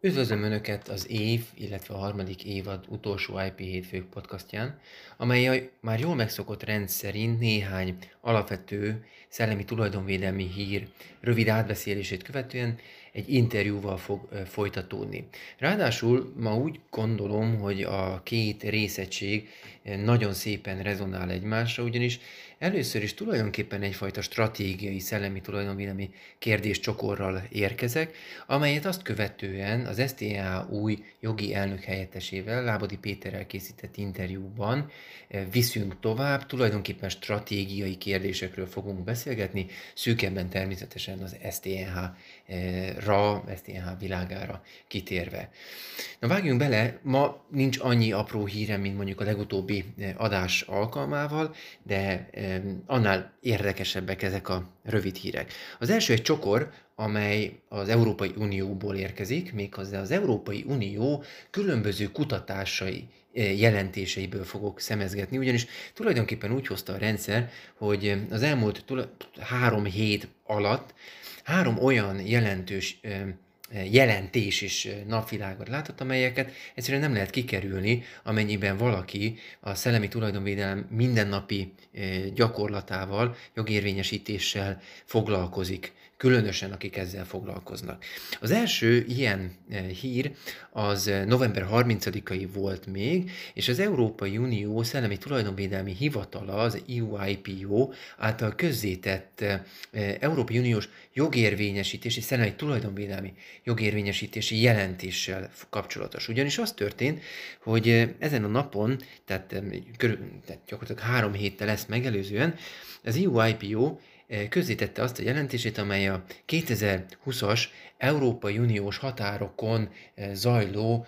Üdvözlöm Önöket az év, illetve a harmadik évad utolsó IP hétfők podcastján, amely a már jól megszokott rend szerint néhány alapvető szellemi tulajdonvédelmi hír rövid átbeszélését követően egy interjúval fog folytatódni. Ráadásul ma úgy gondolom, hogy a két részegység nagyon szépen rezonál egymásra, ugyanis először is tulajdonképpen egyfajta stratégiai szellemi tulajdonvédelmi kérdéscsokorral érkezek, amelyet azt követően az STH új jogi elnök helyettesével, Lábodi Péterrel készített interjúban viszünk tovább, tulajdonképpen stratégiai kérdésekről fogunk beszélgetni, szűkebben természetesen az STNH ra, STNH világára kitérve. Na vágjunk bele, ma nincs annyi apró hírem, mint mondjuk a legutóbbi adás alkalmával, de annál érdekesebbek ezek a rövid hírek. Az első egy csokor, amely az Európai Unióból érkezik, méghozzá az Európai Unió különböző kutatásai jelentéseiből fogok szemezgetni, ugyanis tulajdonképpen úgy hozta a rendszer, hogy az elmúlt három hét alatt három olyan jelentős jelentés és napvilágot látott, amelyeket egyszerűen nem lehet kikerülni, amennyiben valaki a szellemi tulajdonvédelem mindennapi gyakorlatával, jogérvényesítéssel foglalkozik különösen akik ezzel foglalkoznak. Az első ilyen eh, hír az november 30-ai volt még, és az Európai Unió Szellemi Tulajdonvédelmi Hivatala, az EUIPO által közzétett eh, Európai Uniós jogérvényesítési, szellemi tulajdonvédelmi jogérvényesítési jelentéssel kapcsolatos. Ugyanis az történt, hogy eh, ezen a napon, tehát, körül, tehát gyakorlatilag három héttel ezt megelőzően, az EUIPO közzétette azt a jelentését, amely a 2020-as Európai Uniós határokon zajló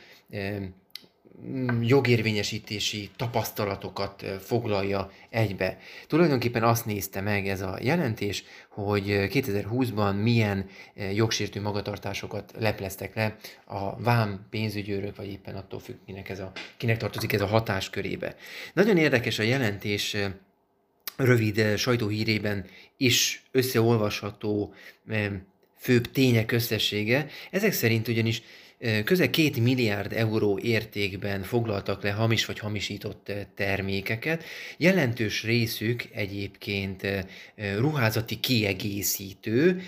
jogérvényesítési tapasztalatokat foglalja egybe. Tulajdonképpen azt nézte meg ez a jelentés, hogy 2020-ban milyen jogsértő magatartásokat lepleztek le a vám pénzügyőrök, vagy éppen attól függ, kinek, ez a, kinek tartozik ez a hatáskörébe. Nagyon érdekes a jelentés rövid eh, sajtóhírében is összeolvasható eh, főbb tények összessége. Ezek szerint ugyanis eh, közel két milliárd euró értékben foglaltak le hamis vagy hamisított termékeket. Jelentős részük egyébként ruházati kiegészítő,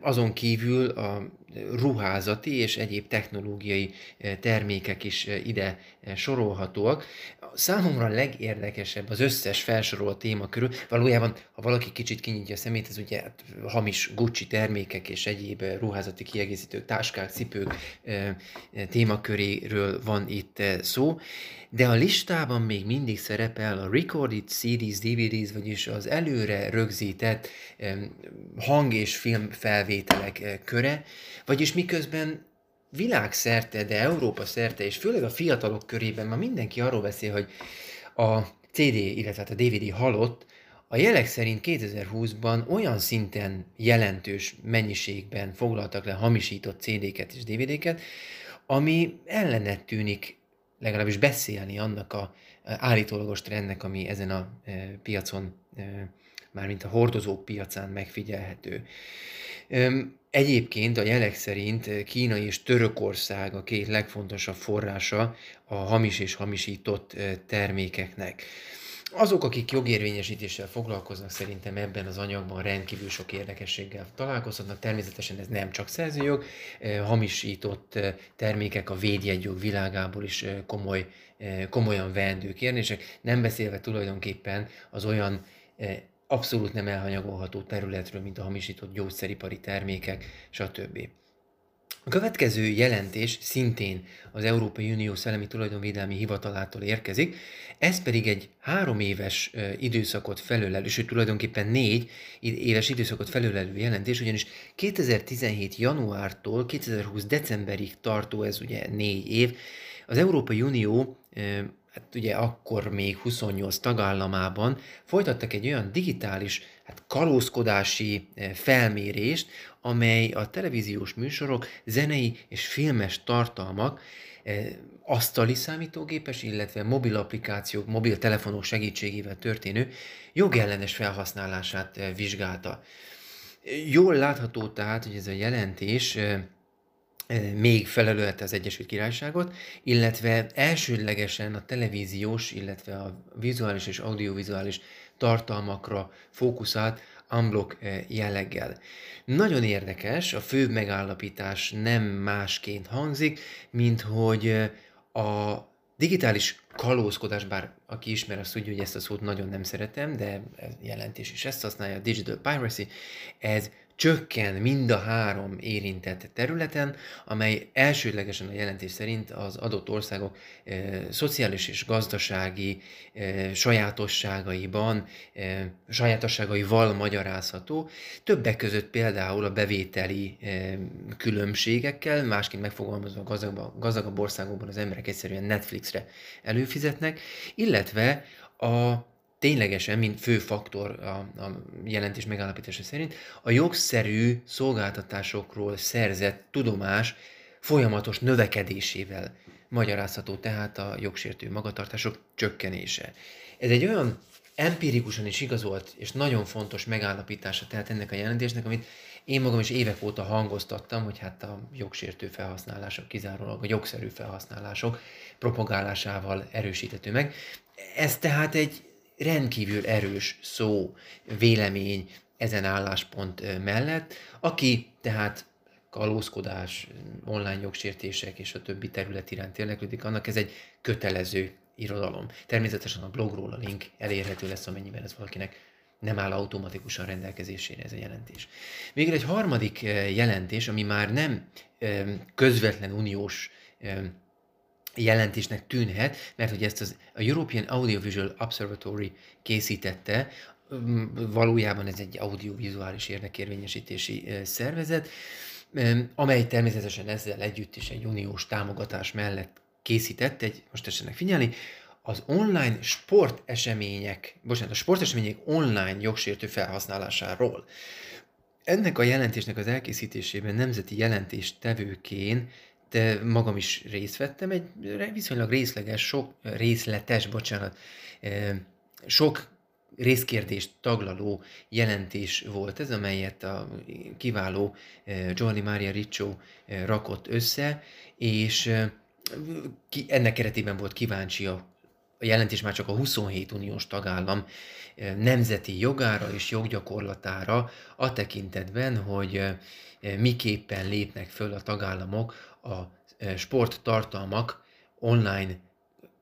azon kívül a ruházati és egyéb technológiai termékek is ide sorolhatóak. Számomra a legérdekesebb az összes felsorolt téma körül, valójában, ha valaki kicsit kinyitja a szemét, ez ugye hát, hamis Gucci termékek és egyéb ruházati kiegészítők, táskák, cipők témaköréről van itt szó, de a listában még mindig szerepel a recorded CDs, DVDs, vagyis az előre rögzített hang- és filmfelvételek köre, vagyis miközben világszerte, de Európa szerte, és főleg a fiatalok körében már mindenki arról beszél, hogy a CD, illetve hát a DVD halott, a jelek szerint 2020-ban olyan szinten jelentős mennyiségben foglaltak le hamisított CD-ket és DVD-ket, ami ellenet tűnik legalábbis beszélni annak a állítólagos trendnek, ami ezen a e, piacon, e, mármint a hordozók piacán megfigyelhető. Egyébként a jelek szerint Kína és Törökország a két legfontosabb forrása a hamis és hamisított termékeknek. Azok, akik jogérvényesítéssel foglalkoznak, szerintem ebben az anyagban rendkívül sok érdekességgel találkozhatnak. Természetesen ez nem csak szerzőjog, hamisított termékek a védjegyjog világából is komoly, komolyan veendő kérdések, nem beszélve tulajdonképpen az olyan abszolút nem elhanyagolható területről, mint a hamisított gyógyszeripari termékek, stb. A következő jelentés szintén az Európai Unió Szellemi Tulajdonvédelmi Hivatalától érkezik, ez pedig egy három éves időszakot felölelő, sőt tulajdonképpen négy éves időszakot felölelő jelentés, ugyanis 2017. januártól 2020. decemberig tartó, ez ugye négy év, az Európai Unió hát ugye akkor még 28 tagállamában folytattak egy olyan digitális hát kalózkodási eh, felmérést, amely a televíziós műsorok, zenei és filmes tartalmak eh, asztali számítógépes, illetve mobil applikációk, mobiltelefonok segítségével történő jogellenes felhasználását eh, vizsgálta. Jól látható tehát, hogy ez a jelentés még felelőlte az Egyesült Királyságot, illetve elsődlegesen a televíziós, illetve a vizuális és audiovizuális tartalmakra fókuszált unblock jelleggel. Nagyon érdekes, a fő megállapítás nem másként hangzik, mint hogy a digitális kalózkodás, bár aki ismer, azt tudja, hogy ezt a szót nagyon nem szeretem, de jelentés is ezt használja, a digital piracy, ez csökken mind a három érintett területen, amely elsődlegesen a jelentés szerint az adott országok e, szociális és gazdasági e, sajátosságaiban, e, sajátosságaival magyarázható, többek között például a bevételi e, különbségekkel, másként megfogalmazva gazdagabb, gazdagabb országokban az emberek egyszerűen Netflixre előfizetnek, illetve a ténylegesen, mint fő faktor a, a jelentés megállapítása szerint, a jogszerű szolgáltatásokról szerzett tudomás folyamatos növekedésével magyarázható tehát a jogsértő magatartások csökkenése. Ez egy olyan empirikusan is igazolt és nagyon fontos megállapítása tehát ennek a jelentésnek, amit én magam is évek óta hangoztattam, hogy hát a jogsértő felhasználások, kizárólag a jogszerű felhasználások propagálásával erősíthető meg. Ez tehát egy rendkívül erős szó, vélemény ezen álláspont mellett, aki tehát kalózkodás, online jogsértések és a többi terület iránt érdeklődik, annak ez egy kötelező irodalom. Természetesen a blogról a link elérhető lesz, amennyiben ez valakinek nem áll automatikusan rendelkezésére ez a jelentés. Végül egy harmadik jelentés, ami már nem közvetlen uniós jelentésnek tűnhet, mert hogy ezt az, a European Audiovisual Observatory készítette, valójában ez egy audiovizuális érdekérvényesítési szervezet, amely természetesen ezzel együtt is egy uniós támogatás mellett készített, egy, most tessenek figyelni, az online sportesemények, bocsánat, a sportesemények online jogsértő felhasználásáról. Ennek a jelentésnek az elkészítésében nemzeti jelentéstevőként de magam is részt vettem, egy viszonylag részleges, sok részletes, bocsánat, sok részkérdést taglaló jelentés volt ez, amelyet a kiváló Giovanni Maria Riccio rakott össze, és ennek keretében volt kíváncsi a a jelentés már csak a 27 uniós tagállam nemzeti jogára és joggyakorlatára a tekintetben, hogy miképpen lépnek föl a tagállamok a sporttartalmak online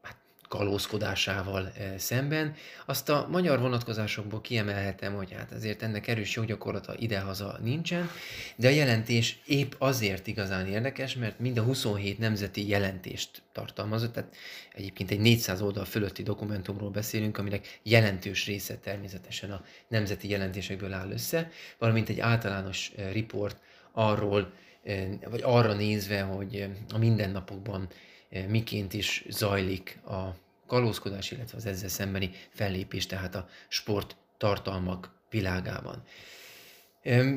hát, kalózkodásával szemben. Azt a magyar vonatkozásokból kiemelhetem, hogy hát azért ennek erős joggyakorlata idehaza nincsen, de a jelentés épp azért igazán érdekes, mert mind a 27 nemzeti jelentést tartalmazott, tehát egyébként egy 400 oldal fölötti dokumentumról beszélünk, aminek jelentős része természetesen a nemzeti jelentésekből áll össze, valamint egy általános riport arról, vagy arra nézve, hogy a mindennapokban miként is zajlik a kalózkodás, illetve az ezzel szembeni fellépés, tehát a sport tartalmak világában.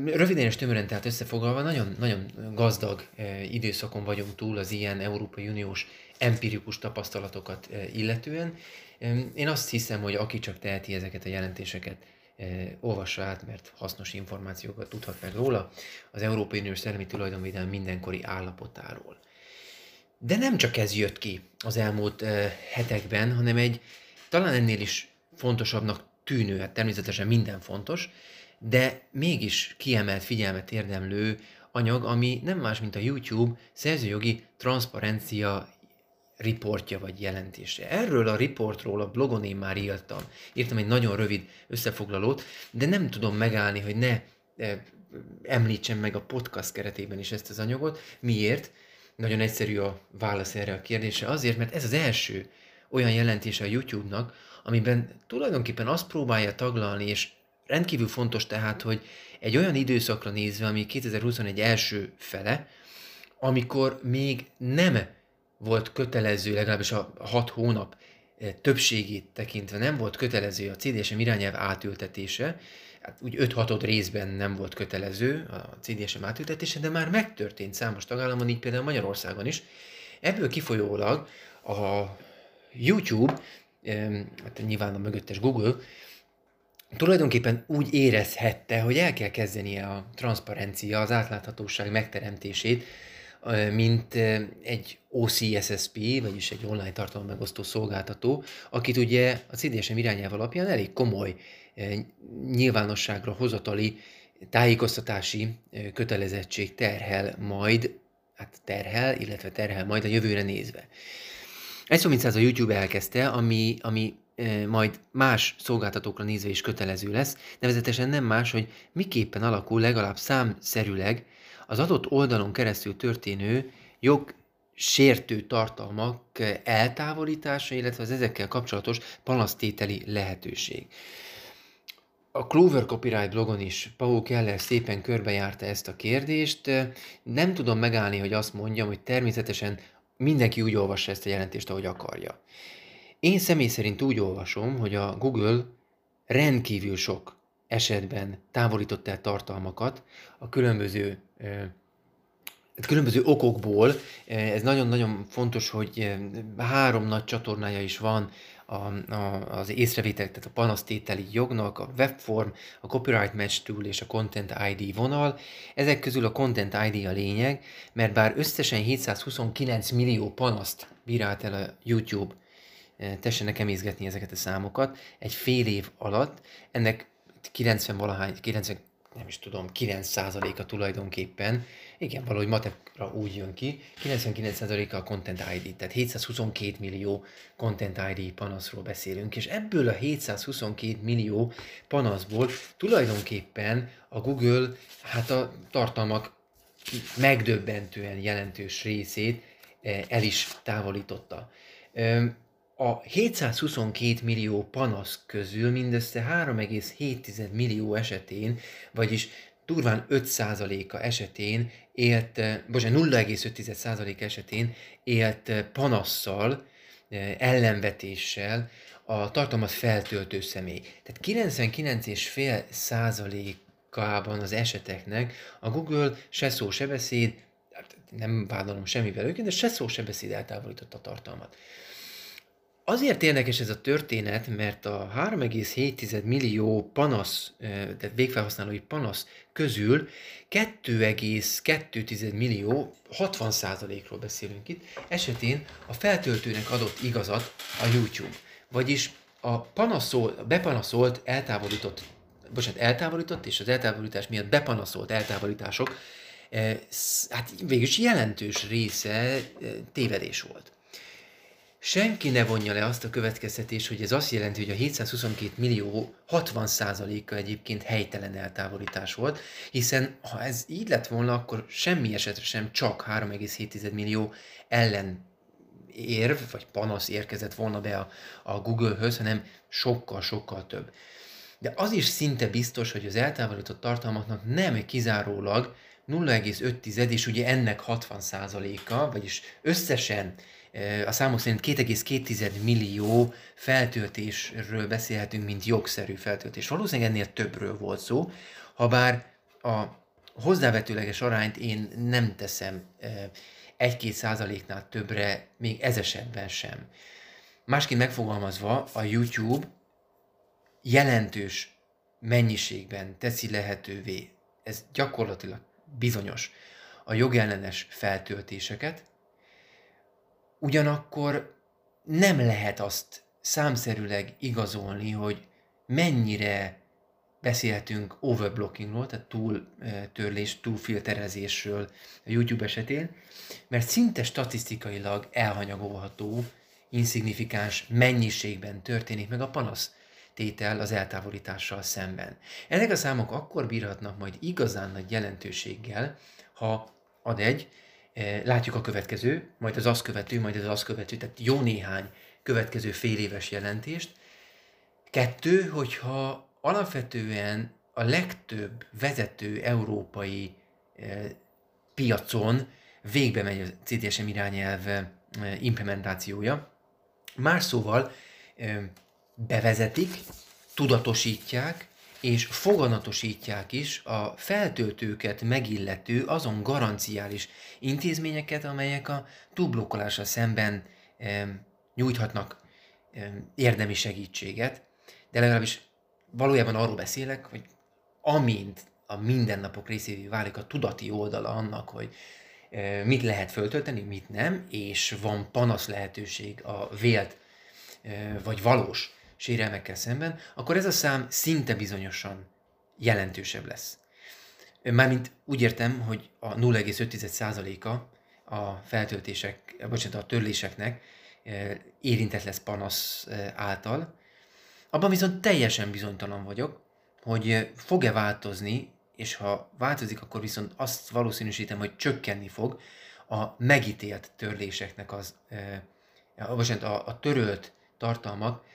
Röviden és tömören tehát összefoglalva, nagyon, nagyon gazdag időszakon vagyunk túl az ilyen Európai Uniós empirikus tapasztalatokat illetően. Én azt hiszem, hogy aki csak teheti ezeket a jelentéseket, olvassa át, mert hasznos információkat tudhat meg róla az Európai Uniós Szellemi Tulajdonvédelem mindenkori állapotáról. De nem csak ez jött ki az elmúlt hetekben, hanem egy talán ennél is fontosabbnak tűnő, hát természetesen minden fontos, de mégis kiemelt figyelmet érdemlő anyag, ami nem más, mint a YouTube szerzőjogi transzparencia riportja vagy jelentése. Erről a riportról a blogon én már írtam. Írtam egy nagyon rövid összefoglalót, de nem tudom megállni, hogy ne eh, említsem meg a podcast keretében is ezt az anyagot. Miért? Nagyon egyszerű a válasz erre a kérdésre. Azért, mert ez az első olyan jelentése a YouTube-nak, amiben tulajdonképpen azt próbálja taglalni, és rendkívül fontos tehát, hogy egy olyan időszakra nézve, ami 2021 első fele, amikor még nem volt kötelező, legalábbis a hat hónap eh, többségét tekintve nem volt kötelező a CDSM irányelv átültetése, hát úgy 5 6 részben nem volt kötelező a CDSM átültetése, de már megtörtént számos tagállamon, így például Magyarországon is. Ebből kifolyólag a YouTube, hát nyilván a mögöttes Google, tulajdonképpen úgy érezhette, hogy el kell kezdenie a transzparencia, az átláthatóság megteremtését mint egy OCSSP, vagyis egy online tartalom megosztó szolgáltató, akit ugye a CDSM irányelv alapján elég komoly nyilvánosságra hozatali tájékoztatási kötelezettség terhel majd, hát terhel, illetve terhel majd a jövőre nézve. Egy szó mint a YouTube elkezdte, ami, ami majd más szolgáltatókra nézve is kötelező lesz, nevezetesen nem más, hogy miképpen alakul legalább számszerűleg az adott oldalon keresztül történő jog sértő tartalmak eltávolítása, illetve az ezekkel kapcsolatos panasztételi lehetőség. A Clover Copyright blogon is Paul Keller szépen körbejárta ezt a kérdést. Nem tudom megállni, hogy azt mondjam, hogy természetesen mindenki úgy olvassa ezt a jelentést, ahogy akarja. Én személy szerint úgy olvasom, hogy a Google rendkívül sok esetben távolított el tartalmakat a különböző hát különböző okokból. Ez nagyon-nagyon fontos, hogy három nagy csatornája is van a, a, az észrevételek, tehát a panasztételi jognak, a webform, a copyright match tool és a content ID vonal. Ezek közül a content ID a lényeg, mert bár összesen 729 millió panaszt bírált el a YouTube tessenek emészgetni ezeket a számokat egy fél év alatt. Ennek 90 valahány, 90, nem is tudom, 9%-a tulajdonképpen, igen, valahogy matekra úgy jön ki, 99%-a a Content ID, tehát 722 millió Content ID panaszról beszélünk, és ebből a 722 millió panaszból tulajdonképpen a Google hát a tartalmak megdöbbentően jelentős részét el is távolította a 722 millió panasz közül mindössze 3,7 millió esetén, vagyis durván 5%-a esetén élt, bocsánat, 0,5% esetén élt panasszal, ellenvetéssel a tartalmat feltöltő személy. Tehát 99,5 százalékában az eseteknek a Google se szó, se beszéd, hát nem vádolom semmivel őket, de se szó, se beszéd eltávolította a tartalmat. Azért érdekes ez a történet, mert a 3,7 millió panasz, tehát végfelhasználói panasz közül 2,2 millió, 60%-ról beszélünk itt, esetén a feltöltőnek adott igazat a YouTube. Vagyis a, panaszol, bepanaszolt, eltávolított, bocsánat, eltávolított és az eltávolítás miatt bepanaszolt eltávolítások, hát végülis jelentős része tévedés volt senki ne vonja le azt a következtetést, hogy ez azt jelenti, hogy a 722 millió 60%-a egyébként helytelen eltávolítás volt, hiszen ha ez így lett volna, akkor semmi esetre sem csak 3,7 millió ellen érv, vagy panasz érkezett volna be a, a Google-höz, hanem sokkal-sokkal több. De az is szinte biztos, hogy az eltávolított tartalmaknak nem kizárólag 0,5 és ugye ennek 60%-a, vagyis összesen a számok szerint 2,2 millió feltöltésről beszélhetünk, mint jogszerű feltöltés. Valószínűleg ennél többről volt szó, ha bár a hozzávetőleges arányt én nem teszem 1-2 százaléknál többre, még ez esetben sem. Másként megfogalmazva, a YouTube jelentős mennyiségben teszi lehetővé, ez gyakorlatilag bizonyos, a jogellenes feltöltéseket, Ugyanakkor nem lehet azt számszerűleg igazolni, hogy mennyire beszélhetünk overblockingról, tehát túltörlés, túlfilterezésről a YouTube esetén, mert szinte statisztikailag elhanyagolható, insignifikáns mennyiségben történik meg a panasz tétel az eltávolítással szemben. Ezek a számok akkor bírhatnak majd igazán nagy jelentőséggel, ha ad egy látjuk a következő, majd az azt követő, majd az azt követő, tehát jó néhány következő fél éves jelentést. Kettő, hogyha alapvetően a legtöbb vezető európai eh, piacon végbe megy a CTSM irányelv eh, implementációja. Más szóval bevezetik, tudatosítják, és foganatosítják is a feltöltőket megillető azon garanciális intézményeket, amelyek a túlblokkolásra szemben e, nyújthatnak e, érdemi segítséget, de legalábbis valójában arról beszélek, hogy amint a mindennapok részévé válik a tudati oldala annak, hogy mit lehet föltölteni, mit nem, és van panasz lehetőség a vélt vagy valós sérelmekkel szemben, akkor ez a szám szinte bizonyosan jelentősebb lesz. Mármint úgy értem, hogy a 0,5%-a a feltöltések, bocsánat, a törléseknek érintett lesz panasz által. Abban viszont teljesen bizonytalan vagyok, hogy fog-e változni, és ha változik, akkor viszont azt valószínűsítem, hogy csökkenni fog a megítélt törléseknek az, bocsánat, a, a törölt tartalmak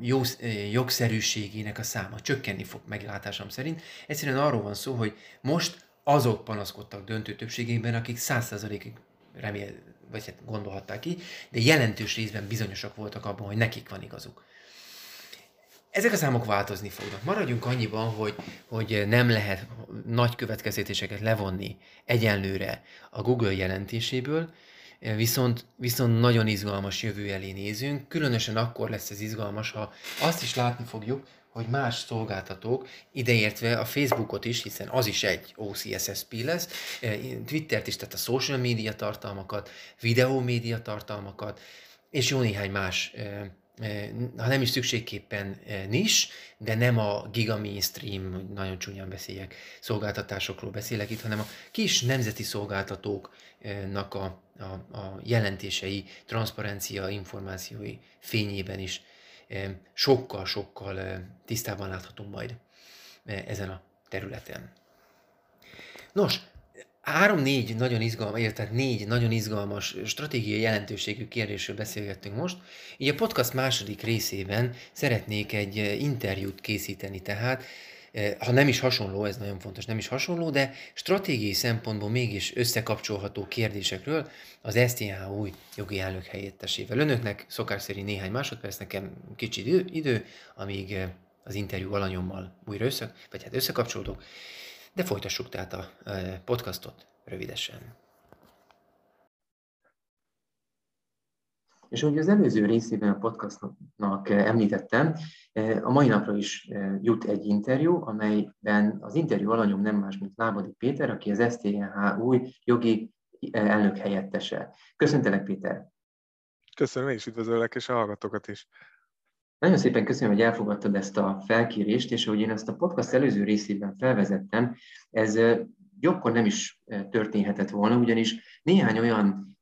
jó, jogszerűségének a száma csökkenni fog meglátásom szerint. Egyszerűen arról van szó, hogy most azok panaszkodtak döntő többségében, akik 100%-ig remél, vagy hát gondolhatták ki, de jelentős részben bizonyosak voltak abban, hogy nekik van igazuk. Ezek a számok változni fognak. Maradjunk annyiban, hogy, hogy nem lehet nagy következtetéseket levonni egyenlőre a Google jelentéséből, viszont, viszont nagyon izgalmas jövő elé nézünk, különösen akkor lesz ez izgalmas, ha azt is látni fogjuk, hogy más szolgáltatók, ideértve a Facebookot is, hiszen az is egy OCSSP lesz, eh, Twittert is, tehát a social media tartalmakat, videó média tartalmakat, és jó néhány más eh, ha nem is szükségképpen nis, de nem a giga mainstream, nagyon csúnyán beszéljek, szolgáltatásokról beszélek itt, hanem a kis nemzeti szolgáltatóknak a, a, a jelentései, transzparencia, információi fényében is sokkal-sokkal tisztában láthatunk majd ezen a területen. Nos, három-négy nagyon izgalmas, illetve négy nagyon izgalmas stratégiai jelentőségű kérdésről beszélgettünk most. Így a podcast második részében szeretnék egy interjút készíteni tehát ha nem is hasonló, ez nagyon fontos, nem is hasonló, de stratégiai szempontból mégis összekapcsolható kérdésekről az STH új jogi elnök helyettesével. Önöknek szokás szerint néhány másodperc, nekem kicsi idő, amíg az interjú alanyommal újra össze, vagy hát összekapcsolódok, de folytassuk tehát a podcastot rövidesen. És ahogy az előző részében a podcastnak említettem, a mai napra is jut egy interjú, amelyben az interjú alanyom nem más, mint Lábadi Péter, aki az STNH új jogi elnök helyettese. Köszöntelek, Péter! Köszönöm, én is üdvözöllek, és a hallgatókat is. Nagyon szépen köszönöm, hogy elfogadtad ezt a felkérést, és ahogy én ezt a podcast előző részében felvezettem, ez jobbkor nem is történhetett volna, ugyanis néhány olyan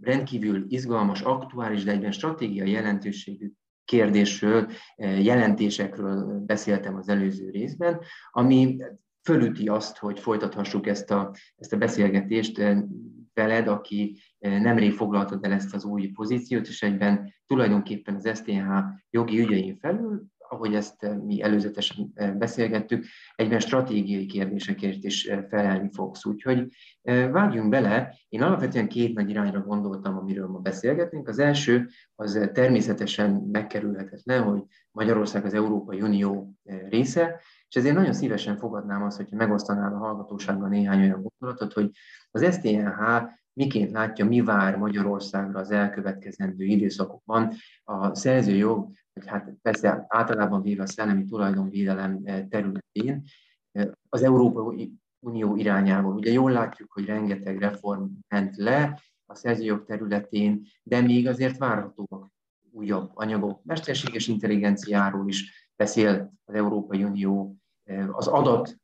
rendkívül izgalmas, aktuális, de egyben stratégiai jelentőségű kérdésről, jelentésekről beszéltem az előző részben, ami fölüti azt, hogy folytathassuk ezt a, ezt a beszélgetést veled, aki nemrég foglaltad el ezt az új pozíciót, és egyben tulajdonképpen az STH jogi ügyein felül ahogy ezt eh, mi előzetesen eh, beszélgettük, egyben stratégiai kérdésekért is eh, felelni fogsz. Úgyhogy vágjunk bele. Én alapvetően két nagy irányra gondoltam, amiről ma beszélgetünk. Az első, az természetesen megkerülhetetlen, hogy Magyarország az Európai Unió része, és ezért nagyon szívesen fogadnám azt, hogyha megosztanál a hallgatósággal néhány olyan gondolatot, hogy az STNH miként látja, mi vár Magyarországra az elkövetkezendő időszakokban a szerzőjog hát persze általában véve a szellemi tulajdonvédelem eh, területén, eh, az Európai Unió irányából. Ugye jól látjuk, hogy rengeteg reform ment le a szerzőjog területén, de még azért várhatóak újabb anyagok. Mesterséges intelligenciáról is beszél az Európai Unió, eh, az adat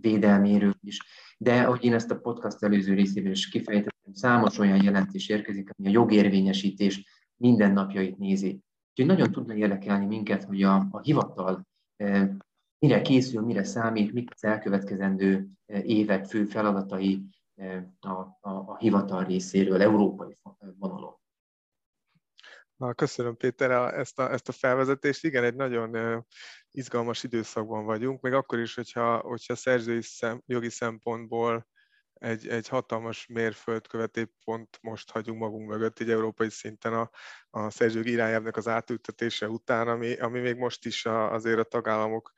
védelméről is. De ahogy én ezt a podcast előző részében is kifejtettem, számos olyan jelentés érkezik, ami a jogérvényesítés mindennapjait nézi. Úgyhogy nagyon tudna érdekelni minket, hogy a, a hivatal e, mire készül, mire számít, mik az elkövetkezendő e, évek fő feladatai e, a, a, a hivatal részéről, európai vonalon. Na, köszönöm Péter ezt a, ezt a felvezetést. Igen, egy nagyon izgalmas időszakban vagyunk, még akkor is, hogyha, hogyha szerzői szem, jogi szempontból egy, egy hatalmas mérföldköveté pont most hagyunk magunk mögött, így európai szinten a, a szerzők irányelvnek az átültetése után, ami, ami még most is a, azért a tagállamok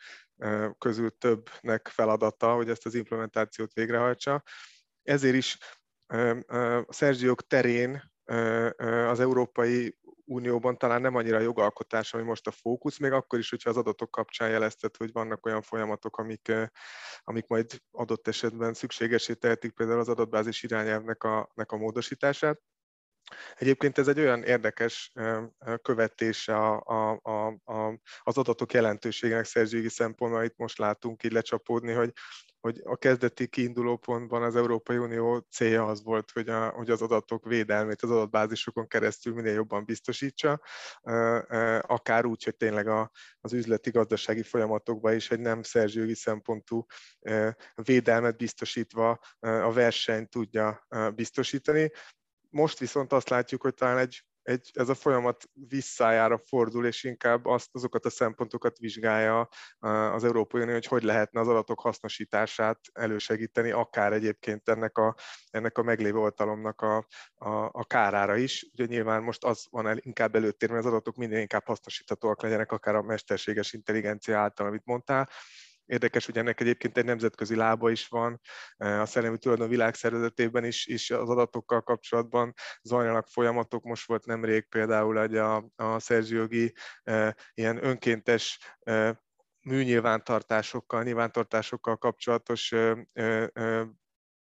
közül többnek feladata, hogy ezt az implementációt végrehajtsa. Ezért is a szerzőjog terén az Európai Unióban talán nem annyira jogalkotás, ami most a fókusz, még akkor is, hogyha az adatok kapcsán jeleztet, hogy vannak olyan folyamatok, amik, amik majd adott esetben szükségesé tehetik például az adatbázis irányelvnek a, nek a módosítását. Egyébként ez egy olyan érdekes követése a, a, a, a, az adatok jelentőségének szerzői szempontból, itt most látunk így lecsapódni, hogy, hogy a kezdeti kiinduló pontban az Európai Unió célja az volt, hogy, a, hogy az adatok védelmét az adatbázisokon keresztül minél jobban biztosítsa, akár úgy, hogy tényleg a, az üzleti gazdasági folyamatokban is egy nem szerzői szempontú védelmet biztosítva a versenyt tudja biztosítani. Most viszont azt látjuk, hogy talán egy, egy, ez a folyamat visszájára fordul, és inkább azt, azokat a szempontokat vizsgálja az Európai Unió, hogy hogy lehetne az adatok hasznosítását elősegíteni, akár egyébként ennek a, ennek a meglévő oltalomnak a, a, a kárára is. Ugye nyilván most az van el, inkább előttérben, az adatok minél inkább hasznosíthatóak legyenek, akár a mesterséges intelligencia által, amit mondtál, Érdekes, hogy ennek egyébként egy nemzetközi lába is van, a Szellemi Tulajdon Világszervezetében is, is az adatokkal kapcsolatban zajlanak folyamatok. Most volt nemrég például egy a, a szerzőjogi e, ilyen önkéntes e, műnyilvántartásokkal, nyilvántartásokkal kapcsolatos e,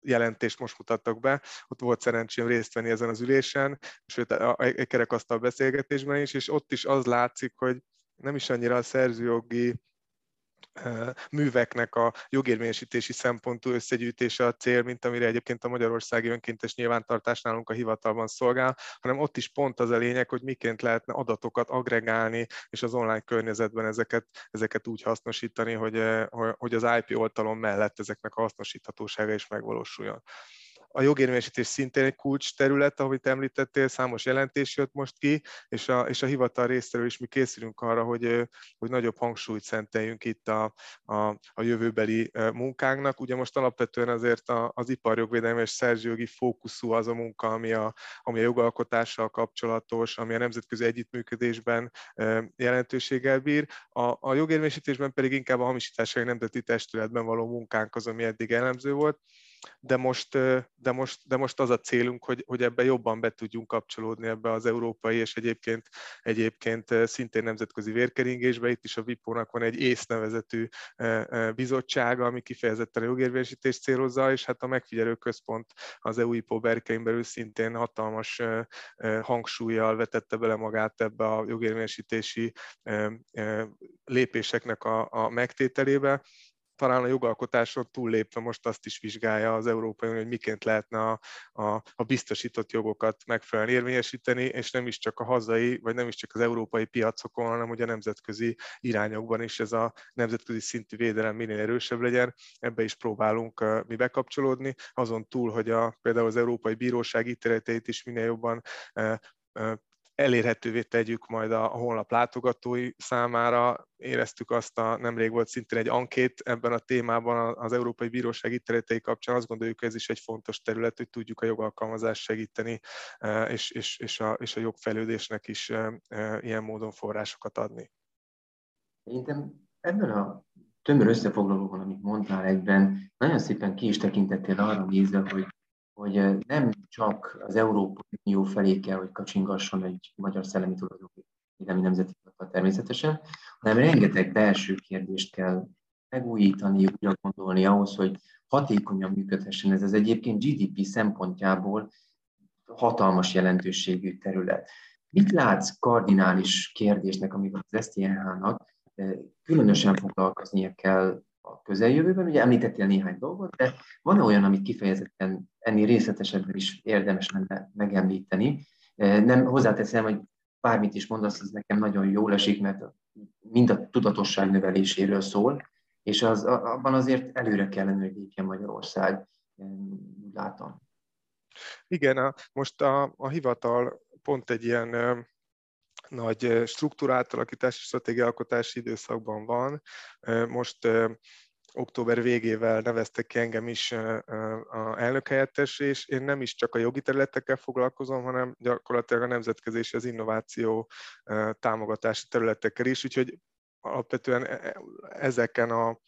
jelentést most mutattak be. Ott volt szerencsém részt venni ezen az ülésen, sőt, egy kerekasztal beszélgetésben is, és ott is az látszik, hogy nem is annyira a szerzőjogi műveknek a jogérvényesítési szempontú összegyűjtése a cél, mint amire egyébként a Magyarországi Önkéntes Nyilvántartás nálunk a hivatalban szolgál, hanem ott is pont az a lényeg, hogy miként lehetne adatokat agregálni, és az online környezetben ezeket, ezeket úgy hasznosítani, hogy, hogy az IP oltalom mellett ezeknek a hasznosíthatósága is megvalósuljon. A jogérvényesítés szintén egy kulcs terület, ahogy említettél, számos jelentés jött most ki, és a, és a hivatal részéről is mi készülünk arra, hogy, hogy nagyobb hangsúlyt szenteljünk itt a, a, a jövőbeli munkánknak. Ugye most alapvetően azért az iparjogvédelmi és szerzőjogi fókuszú az a munka, ami a, ami a jogalkotással kapcsolatos, ami a nemzetközi együttműködésben jelentőséggel bír. A, a jogérvényesítésben pedig inkább a hamisításai nemzeti testületben való munkánk az, ami eddig elemző volt de most, de most, de most az a célunk, hogy, hogy ebbe jobban be tudjunk kapcsolódni ebbe az európai és egyébként, egyébként szintén nemzetközi vérkeringésbe. Itt is a VIPO-nak van egy ész nevezetű bizottsága, ami kifejezetten a jogérvényesítést célozza, és hát a megfigyelő központ az EU-IPO berkein belül szintén hatalmas hangsúlyjal vetette bele magát ebbe a jogérvényesítési lépéseknek a, a megtételébe talán a jogalkotáson túllépve most azt is vizsgálja az Európai Unió, hogy miként lehetne a, a, a biztosított jogokat megfelelően érvényesíteni, és nem is csak a hazai, vagy nem is csak az európai piacokon, hanem hogy a nemzetközi irányokban is ez a nemzetközi szintű védelem minél erősebb legyen. Ebbe is próbálunk mi bekapcsolódni, azon túl, hogy a, például az Európai Bíróság ítéleteit is minél jobban elérhetővé tegyük majd a honlap látogatói számára. Éreztük azt, a, nemrég volt szintén egy ankét ebben a témában az Európai Bíróság ítéletei kapcsán. Azt gondoljuk, ez is egy fontos terület, hogy tudjuk a jogalkalmazást segíteni, e, és, és, és, a, és a jogfejlődésnek is e, e, ilyen módon forrásokat adni. Szerintem ebben a tömör összefoglalóban, amit mondtál egyben, nagyon szépen ki is tekintettél arra nézve, hogy hogy nem csak az Európai Unió felé kell, hogy kacsingasson egy magyar szellemi tulajdonvédelmi nemzeti hivatal természetesen, hanem rengeteg belső kérdést kell megújítani, újra gondolni ahhoz, hogy hatékonyan működhessen ez az egyébként GDP szempontjából hatalmas jelentőségű terület. Mit látsz kardinális kérdésnek, amivel az STNH-nak különösen foglalkoznia kell a közeljövőben. Ugye említettél néhány dolgot, de van olyan, amit kifejezetten ennél részletesebben is érdemes lenne megemlíteni. E, nem hozzáteszem, hogy bármit is mondasz, az nekem nagyon jól esik, mert mind a tudatosság növeléséről szól, és az, abban azért előre kellene, hogy lépjen Magyarország, e, látom. Igen, a, most a, a hivatal pont egy ilyen nagy struktúrát alakítási, stratégialkotási időszakban van. Most október végével neveztek ki engem is a elnökhelyettes, és én nem is csak a jogi területekkel foglalkozom, hanem gyakorlatilag a nemzetközi és az innováció támogatási területekkel is, úgyhogy alapvetően e, e, ezeken a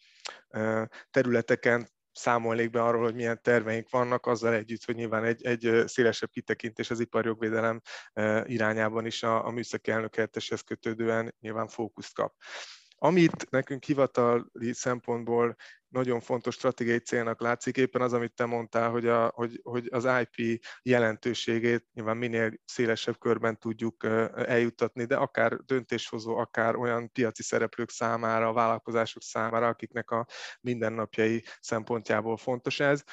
területeken számolnék be arról, hogy milyen terveink vannak, azzal együtt, hogy nyilván egy, egy szélesebb kitekintés az iparjogvédelem irányában is a, a műszaki elnök kötődően nyilván fókuszt kap. Amit nekünk hivatali szempontból nagyon fontos stratégiai célnak látszik, éppen az, amit te mondtál, hogy, a, hogy, hogy az IP jelentőségét nyilván minél szélesebb körben tudjuk eljuttatni, de akár döntéshozó, akár olyan piaci szereplők számára, vállalkozások számára, akiknek a mindennapjai szempontjából fontos ez.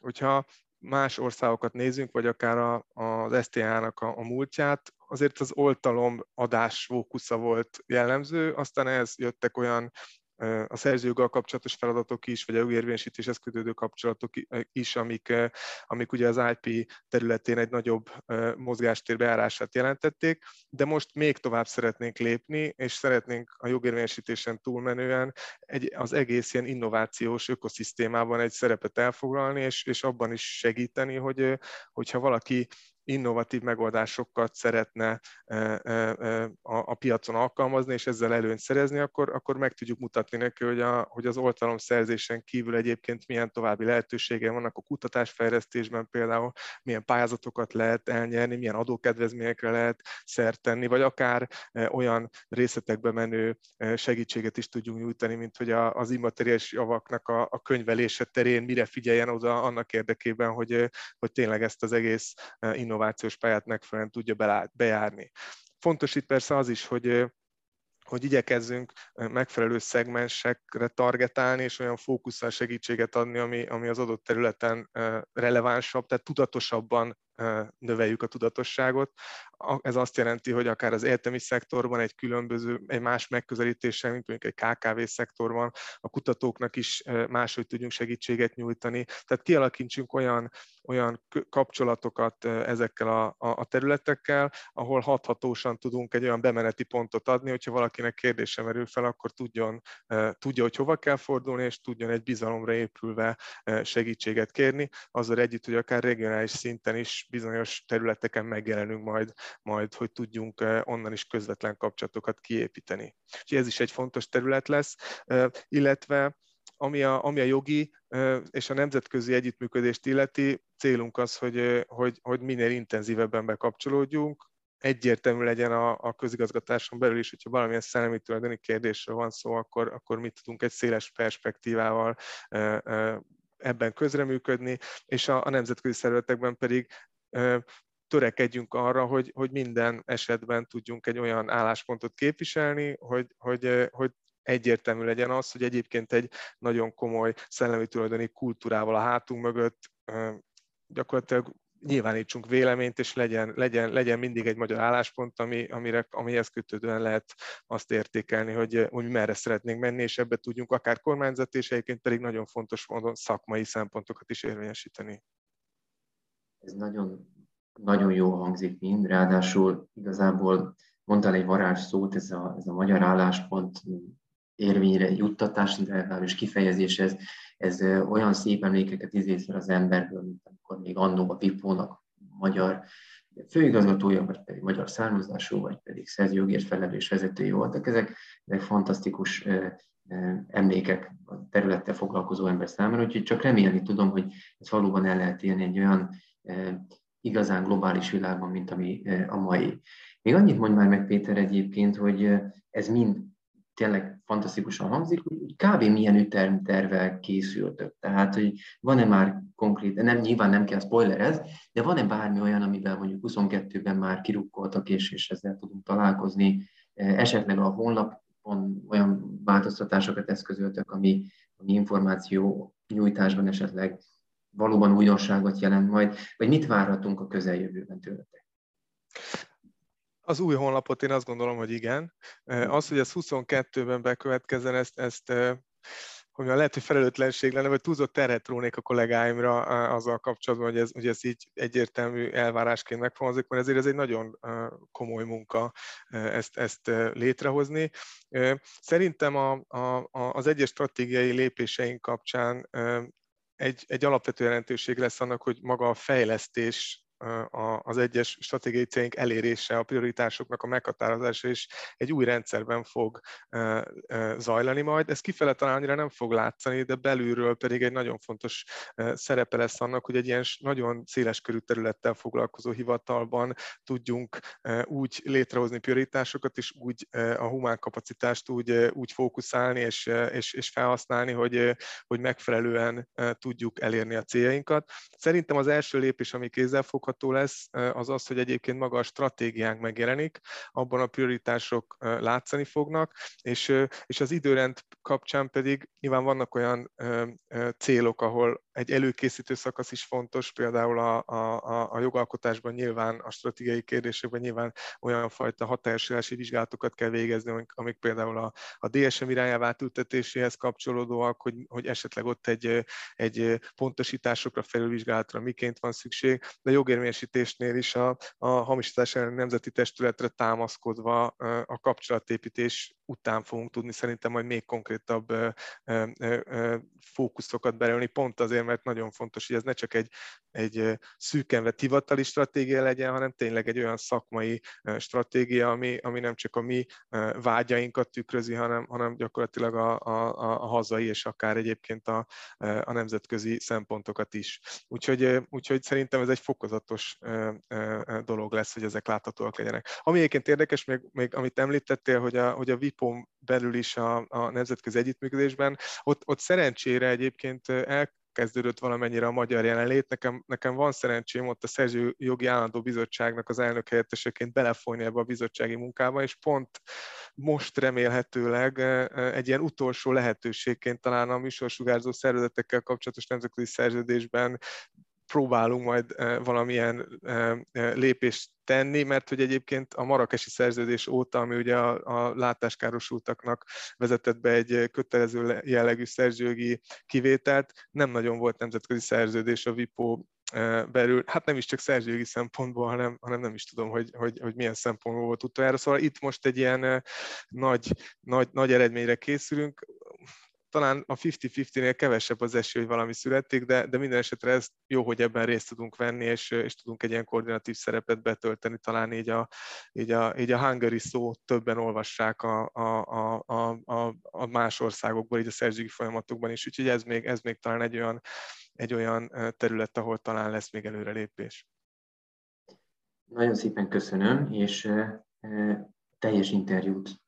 Hogyha más országokat nézünk, vagy akár a, az STA-nak a, a múltját, azért az oltalom adás fókusza volt jellemző, aztán ehhez jöttek olyan a szerzőjoggal kapcsolatos feladatok is, vagy a jogérvényesítéshez kötődő kapcsolatok is, amik, amik ugye az IP területén egy nagyobb mozgástér beárását jelentették, de most még tovább szeretnénk lépni, és szeretnénk a jogérvényesítésen túlmenően egy, az egész ilyen innovációs ökoszisztémában egy szerepet elfoglalni, és, és abban is segíteni, hogy hogyha valaki innovatív megoldásokat szeretne a, piacon alkalmazni, és ezzel előnyt szerezni, akkor, akkor meg tudjuk mutatni neki, hogy, a, hogy az oltalom szerzésen kívül egyébként milyen további lehetőségei vannak a kutatásfejlesztésben például, milyen pályázatokat lehet elnyerni, milyen adókedvezményekre lehet szert tenni, vagy akár olyan részletekbe menő segítséget is tudjunk nyújtani, mint hogy az immateriális javaknak a, a könyvelése terén mire figyeljen oda annak érdekében, hogy, hogy tényleg ezt az egész innovációt innovációs pályát megfelelően tudja bejárni. Fontos itt persze az is, hogy hogy igyekezzünk megfelelő szegmensekre targetálni, és olyan fókusszal segítséget adni, ami, ami az adott területen relevánsabb, tehát tudatosabban növeljük a tudatosságot. Ez azt jelenti, hogy akár az egyetemi szektorban egy különböző, egy más megközelítéssel, mint mondjuk egy KKV szektorban, a kutatóknak is máshogy tudjunk segítséget nyújtani. Tehát kialakítsunk olyan, olyan kapcsolatokat ezekkel a, a, területekkel, ahol hathatósan tudunk egy olyan bemeneti pontot adni, hogyha valakinek kérdése merül fel, akkor tudjon, tudja, hogy hova kell fordulni, és tudjon egy bizalomra épülve segítséget kérni, azzal együtt, hogy akár regionális szinten is bizonyos területeken megjelenünk majd, majd, hogy tudjunk eh, onnan is közvetlen kapcsolatokat kiépíteni. Úgyhogy ez is egy fontos terület lesz, eh, illetve ami a, ami a jogi eh, és a nemzetközi együttműködést illeti, célunk az, hogy, hogy, hogy minél intenzívebben bekapcsolódjunk, egyértelmű legyen a, a közigazgatáson belül is, hogyha valamilyen szellemi tulajdoni kérdésről van szó, akkor, akkor mit tudunk egy széles perspektívával ebben közreműködni, és a, a nemzetközi szervezetekben pedig törekedjünk arra, hogy, hogy minden esetben tudjunk egy olyan álláspontot képviselni, hogy, hogy, hogy egyértelmű legyen az, hogy egyébként egy nagyon komoly szellemi tulajdoni kultúrával a hátunk mögött gyakorlatilag nyilvánítsunk véleményt, és legyen, legyen, legyen mindig egy magyar álláspont, ami, amire, amihez kötődően lehet azt értékelni, hogy, hogy merre szeretnénk menni, és ebbe tudjunk akár kormányzati, és egyébként pedig nagyon fontos módon szakmai szempontokat is érvényesíteni ez nagyon, nagyon jó hangzik mind, ráadásul igazából mondtál egy varázs szót, ez a, ez a magyar álláspont érvényre juttatás, legalábbis kifejezés, ez, ez olyan szép emlékeket idézve az emberből, mint amikor még annó a Vipónak magyar főigazgatója, vagy pedig magyar származású, vagy pedig szerzőjogért felelős vezetői voltak. Ezek, ezek fantasztikus emlékek a területtel foglalkozó ember számára, úgyhogy csak remélni tudom, hogy ez valóban el lehet élni egy olyan igazán globális világban, mint ami a mai. Még annyit mondj már meg, Péter, egyébként, hogy ez mind tényleg fantasztikusan hangzik, hogy kb. milyen ütemtervel készültök. Tehát, hogy van-e már konkrét, nem, nyilván nem kell spoilerez, de van-e bármi olyan, amivel mondjuk 22-ben már kirukkoltak, és, és ezzel tudunk találkozni, esetleg a honlapon olyan változtatásokat eszközöltök, ami, ami információ nyújtásban esetleg valóban újdonságot jelent majd, vagy mit várhatunk a közeljövőben tőletek? Az új honlapot én azt gondolom, hogy igen. Az, hogy ez 22-ben bekövetkezzen, ezt, ezt hogy lehet, hogy felelőtlenség lenne, vagy túlzott terhet rónék a kollégáimra azzal kapcsolatban, hogy ez, hogy ez így egyértelmű elvárásként megfogalmazik, mert ezért ez egy nagyon komoly munka ezt, ezt létrehozni. Szerintem a, a, az egyes stratégiai lépéseink kapcsán egy, egy alapvető jelentőség lesz annak, hogy maga a fejlesztés az egyes stratégiai célink elérése, a prioritásoknak a meghatározása is egy új rendszerben fog zajlani majd. Ez kifele talán annyira nem fog látszani, de belülről pedig egy nagyon fontos szerepe lesz annak, hogy egy ilyen nagyon széleskörű területtel foglalkozó hivatalban tudjunk úgy létrehozni prioritásokat, és úgy a humán kapacitást úgy, úgy fókuszálni és, és, és felhasználni, hogy, hogy megfelelően tudjuk elérni a céljainkat. Szerintem az első lépés, ami kézzelfogható lesz, az az, hogy egyébként maga a stratégiánk megjelenik, abban a prioritások látszani fognak, és, és az időrend kapcsán pedig nyilván vannak olyan célok, ahol egy előkészítő szakasz is fontos, például a, a, a jogalkotásban nyilván, a stratégiai kérdésekben nyilván olyan fajta hatályosulási vizsgálatokat kell végezni, amik, amik például a, a DSM irányelv átültetéséhez kapcsolódóak, hogy, hogy esetleg ott egy, egy pontosításokra, felülvizsgálatra miként van szükség, de jogérvényesítésnél is a, a hamisítás ellen nemzeti testületre támaszkodva a kapcsolatépítés után fogunk tudni szerintem majd még konkrétabb fókuszokat belőni, pont azért, mert nagyon fontos, hogy ez ne csak egy, egy szűkenvet hivatali stratégia legyen, hanem tényleg egy olyan szakmai stratégia, ami, ami nem csak a mi vágyainkat tükrözi, hanem, hanem gyakorlatilag a, a, a hazai és akár egyébként a, a nemzetközi szempontokat is. Úgyhogy, úgyhogy szerintem ez egy fokozatos dolog lesz, hogy ezek láthatóak legyenek. Ami egyébként érdekes, még, még amit említettél, hogy a, hogy a VIPOM belül is a, a nemzetközi együttműködésben, ott, ott szerencsére egyébként el kezdődött valamennyire a magyar jelenlét. Nekem, nekem van szerencsém ott a Szerző Jogi Állandó Bizottságnak az elnök helyetteseként belefolyni ebbe a bizottsági munkába, és pont most remélhetőleg egy ilyen utolsó lehetőségként talán a műsorsugárzó szervezetekkel kapcsolatos nemzetközi szerződésben próbálunk majd valamilyen lépést tenni, mert hogy egyébként a marakesi szerződés óta, ami ugye a, a látáskárosultaknak vezetett be egy kötelező jellegű szerzőgi kivételt, nem nagyon volt nemzetközi szerződés a VIPO belül, hát nem is csak szerzőjogi szempontból, hanem, hanem nem is tudom, hogy, hogy, hogy milyen szempontból volt utoljára. Szóval itt most egy ilyen nagy, nagy, nagy eredményre készülünk talán a 50-50-nél kevesebb az esély, hogy valami születik, de, de minden esetre ez jó, hogy ebben részt tudunk venni, és, és tudunk egy ilyen koordinatív szerepet betölteni, talán így a, így a, így a hungary szó többen olvassák a, a, a, a, a más országokból, így a szerzői folyamatokban is, úgyhogy ez még, ez még talán egy olyan, egy olyan terület, ahol talán lesz még előrelépés. Nagyon szépen köszönöm, és teljes interjút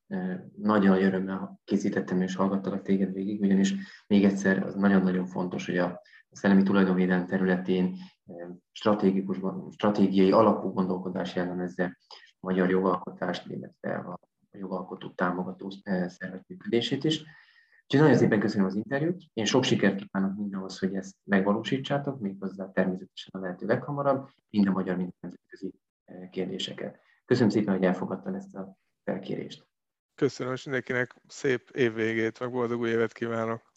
nagyon örömmel készítettem és hallgattalak téged végig, ugyanis még egyszer az nagyon-nagyon fontos, hogy a szellemi tulajdonvédelem területén stratégikus, stratégiai alapú gondolkodás jellemezze a magyar jogalkotást, illetve a jogalkotó támogató szervek működését is. Úgyhogy nagyon szépen köszönöm az interjút, én sok sikert kívánok mindenhoz, hogy ezt megvalósítsátok, méghozzá természetesen a lehető leghamarabb, mind a magyar, mind a nemzetközi kérdéseket. Köszönöm szépen, hogy elfogadtad ezt a felkérést. Köszönöm, mindenkinek szép évvégét, meg boldog új évet kívánok!